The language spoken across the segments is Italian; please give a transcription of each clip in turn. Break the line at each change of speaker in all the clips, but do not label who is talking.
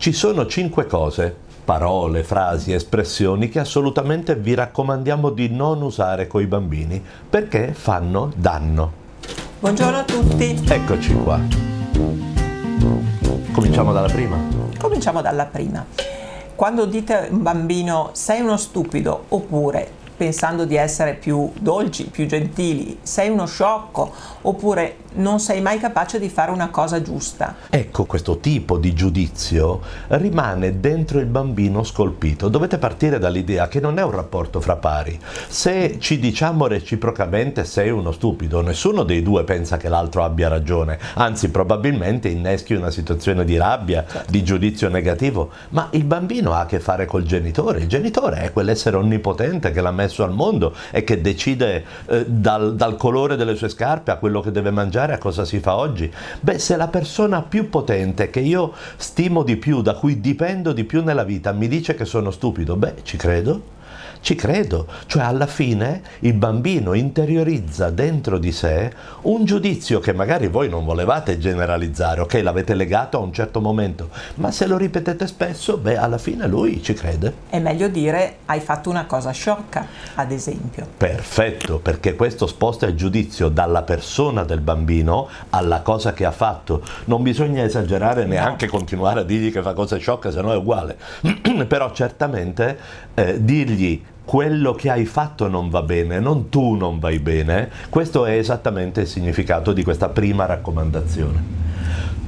Ci sono cinque cose, parole, frasi, espressioni che assolutamente vi raccomandiamo di non usare coi bambini perché fanno danno.
Buongiorno a tutti.
Eccoci qua. Cominciamo dalla prima.
Cominciamo dalla prima. Quando dite a un bambino sei uno stupido oppure pensando di essere più dolci, più gentili, sei uno sciocco oppure non sei mai capace di fare una cosa giusta.
Ecco, questo tipo di giudizio rimane dentro il bambino scolpito. Dovete partire dall'idea che non è un rapporto fra pari. Se ci diciamo reciprocamente sei uno stupido, nessuno dei due pensa che l'altro abbia ragione, anzi probabilmente inneschi una situazione di rabbia, certo. di giudizio negativo, ma il bambino ha a che fare col genitore. Il genitore è quell'essere onnipotente che l'ha messo al mondo e che decide eh, dal, dal colore delle sue scarpe a quello che deve mangiare a cosa si fa oggi? Beh, se la persona più potente, che io stimo di più, da cui dipendo di più nella vita, mi dice che sono stupido, beh, ci credo. Ci credo, cioè alla fine il bambino interiorizza dentro di sé un giudizio che magari voi non volevate generalizzare, ok, l'avete legato a un certo momento, ma se lo ripetete spesso, beh, alla fine lui ci crede.
È meglio dire hai fatto una cosa sciocca, ad esempio.
Perfetto, perché questo sposta il giudizio dalla persona del bambino alla cosa che ha fatto. Non bisogna esagerare neanche no. continuare a dirgli che fa cose sciocche, se no è uguale. Però certamente eh, dirgli quello che hai fatto non va bene, non tu non vai bene, questo è esattamente il significato di questa prima raccomandazione.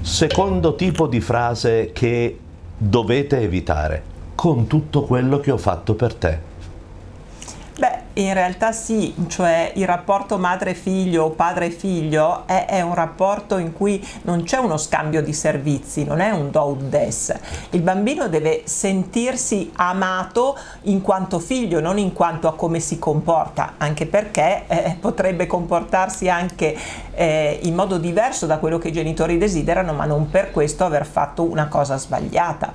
Secondo tipo di frase che dovete evitare, con tutto quello che ho fatto per te.
In realtà sì, cioè il rapporto madre-figlio o padre-figlio è, è, un rapporto in cui non c'è uno scambio di servizi, non è un do ut des. Il bambino deve sentirsi amato in quanto figlio, non in quanto a come si comporta, anche perché eh, potrebbe comportarsi anche eh, in modo diverso da quello che i genitori desiderano, ma non per questo aver fatto una cosa sbagliata.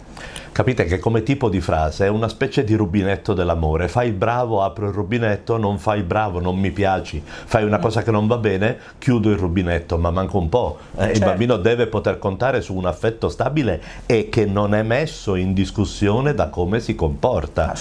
Capite che come tipo di frase è una specie di rubinetto dell'amore. Fai il bravo, apro il rubinetto, non fai il bravo, non mi piaci. Fai una cosa che non va bene, chiudo il rubinetto, ma manca un po'. Eh, certo. Il bambino deve poter contare su un affetto stabile e che non è messo in discussione da come si comporta.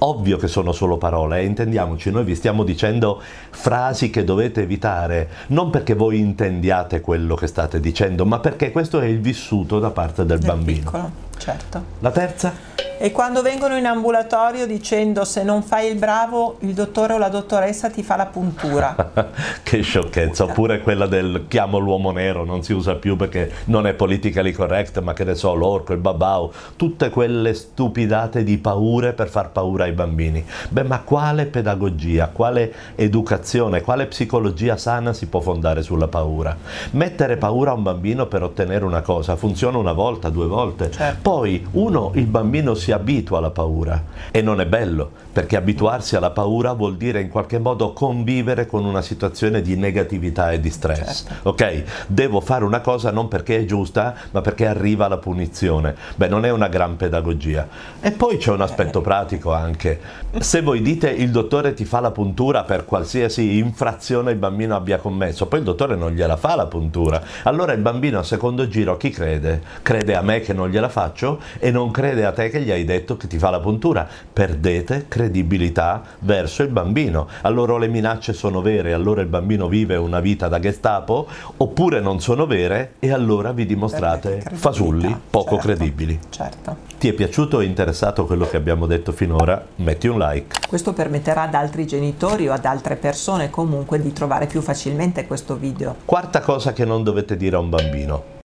Ovvio che sono solo parole, eh, intendiamoci, noi vi stiamo dicendo frasi che dovete evitare, non perché voi intendiate quello che state dicendo, ma perché questo è il vissuto da parte del, del bambino.
Piccolo. Certo.
La terza?
E quando vengono in ambulatorio dicendo se non fai il bravo, il dottore o la dottoressa ti fa la puntura.
che sciocchezza, oppure quella del chiamo l'uomo nero, non si usa più perché non è politically correct, ma che ne so, l'orco, il babau, tutte quelle stupidate di paure per far paura ai bambini. Beh, ma quale pedagogia, quale educazione, quale psicologia sana si può fondare sulla paura? Mettere paura a un bambino per ottenere una cosa funziona una volta, due volte. Certo. Poi, uno, il bambino si si abitua alla paura e non è bello perché abituarsi alla paura vuol dire in qualche modo convivere con una situazione di negatività e di stress. Certo. Ok? Devo fare una cosa non perché è giusta, ma perché arriva la punizione. Beh, non è una gran pedagogia. E poi c'è un aspetto pratico anche. Se voi dite il dottore ti fa la puntura per qualsiasi infrazione il bambino abbia commesso, poi il dottore non gliela fa la puntura. Allora il bambino a secondo giro chi crede? Crede a me che non gliela faccio e non crede a te che gli hai detto che ti fa la puntura. Perdete credibilità credibilità verso il bambino. Allora le minacce sono vere, allora il bambino vive una vita da Gestapo, oppure non sono vere e allora vi dimostrate fasulli, poco certo, credibili.
Certo.
Ti è piaciuto o interessato quello che abbiamo detto finora? Metti un like.
Questo permetterà ad altri genitori o ad altre persone comunque di trovare più facilmente questo video.
Quarta cosa che non dovete dire a un bambino.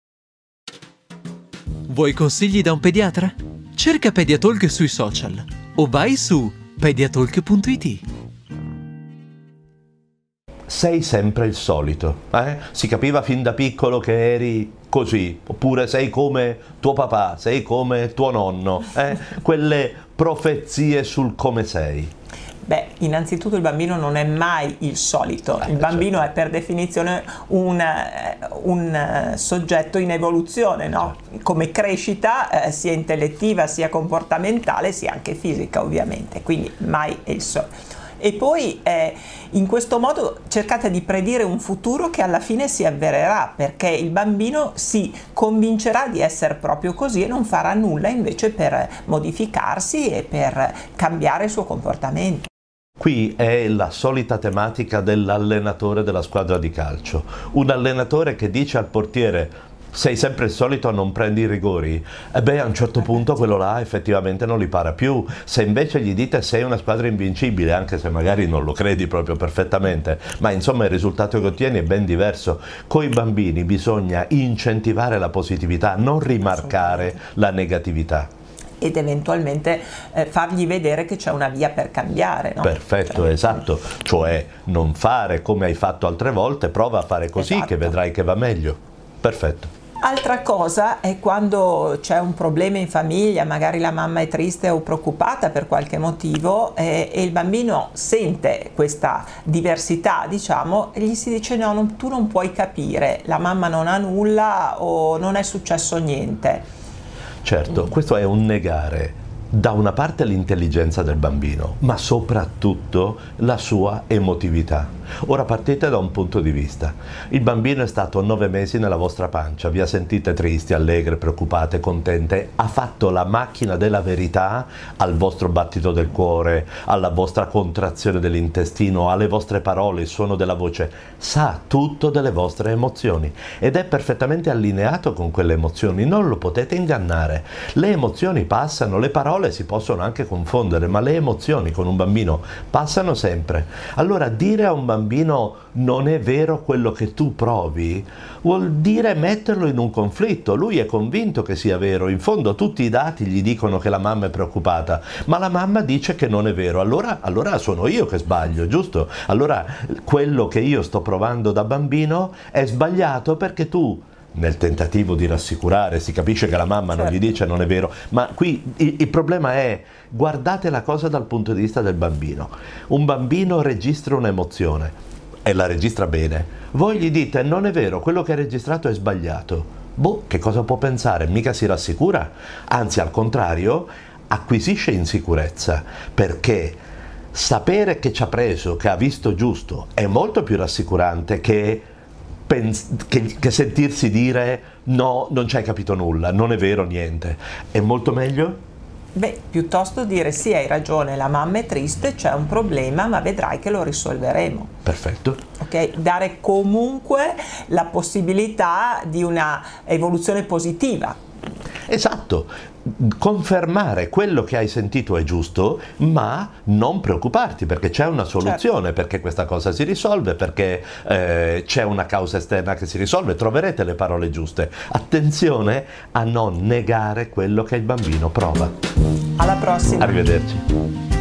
Vuoi consigli da un pediatra? Cerca Pediatalk sui social o vai su pediatalk.it
sei sempre il solito. Eh? Si capiva fin da piccolo che eri così, oppure sei come tuo papà, sei come tuo nonno, eh? quelle profezie sul come sei.
Innanzitutto il bambino non è mai il solito, il bambino è per definizione un, eh, un eh, soggetto in evoluzione, no? come crescita eh, sia intellettiva, sia comportamentale, sia anche fisica ovviamente, quindi mai è il solito E poi eh, in questo modo cercate di predire un futuro che alla fine si avvererà perché il bambino si convincerà di essere proprio così e non farà nulla invece per modificarsi e per cambiare il suo comportamento.
Qui è la solita tematica dell'allenatore della squadra di calcio. Un allenatore che dice al portiere sei sempre il solito a non prendi i rigori, e beh a un certo punto quello là effettivamente non li para più. Se invece gli dite sei una squadra invincibile, anche se magari non lo credi proprio perfettamente, ma insomma il risultato che ottieni è ben diverso. Con i bambini bisogna incentivare la positività, non rimarcare la negatività
ed eventualmente eh, fargli vedere che c'è una via per cambiare. No?
Perfetto, cioè, esatto, cioè non fare come hai fatto altre volte, prova a fare così esatto. che vedrai che va meglio. Perfetto.
Altra cosa è quando c'è un problema in famiglia, magari la mamma è triste o preoccupata per qualche motivo eh, e il bambino sente questa diversità, diciamo, e gli si dice no, non, tu non puoi capire, la mamma non ha nulla o non è successo niente.
Certo, questo è un negare da una parte l'intelligenza del bambino, ma soprattutto la sua emotività. Ora partite da un punto di vista. Il bambino è stato nove mesi nella vostra pancia, vi ha sentite tristi, allegre, preoccupate, contente, ha fatto la macchina della verità al vostro battito del cuore, alla vostra contrazione dell'intestino, alle vostre parole, il suono della voce, sa tutto delle vostre emozioni ed è perfettamente allineato con quelle emozioni, non lo potete ingannare. Le emozioni passano, le parole parole si possono anche confondere, ma le emozioni con un bambino passano sempre. Allora dire a un bambino non è vero quello che tu provi vuol dire metterlo in un conflitto. Lui è convinto che sia vero, in fondo tutti i dati gli dicono che la mamma è preoccupata, ma la mamma dice che non è vero. Allora, allora sono io che sbaglio, giusto? Allora quello che io sto provando da bambino è sbagliato perché tu nel tentativo di rassicurare, si capisce che la mamma certo. non gli certo. dice non è vero, ma qui il, il, problema è guardate la cosa dal punto di vista del bambino. Un bambino registra un'emozione e la registra bene. Voi gli dite non è vero, quello che hai registrato è sbagliato. Boh, che cosa può pensare? Mica si rassicura, anzi al contrario acquisisce insicurezza perché sapere che ci ha preso, che ha visto giusto è molto più rassicurante che che, che, sentirsi dire no, non ci hai capito nulla, non è vero niente. È molto meglio?
Beh, piuttosto dire sì, hai ragione, la mamma è triste, c'è un problema, ma vedrai che lo risolveremo.
Perfetto.
Ok, dare comunque la possibilità di una evoluzione positiva.
Esatto, confermare quello che hai sentito è giusto, ma non preoccuparti perché c'è una soluzione, certo. perché questa cosa si risolve, perché eh, c'è una causa esterna che si risolve, troverete le parole giuste. Attenzione a non negare quello che il bambino prova.
Alla prossima.
Arrivederci.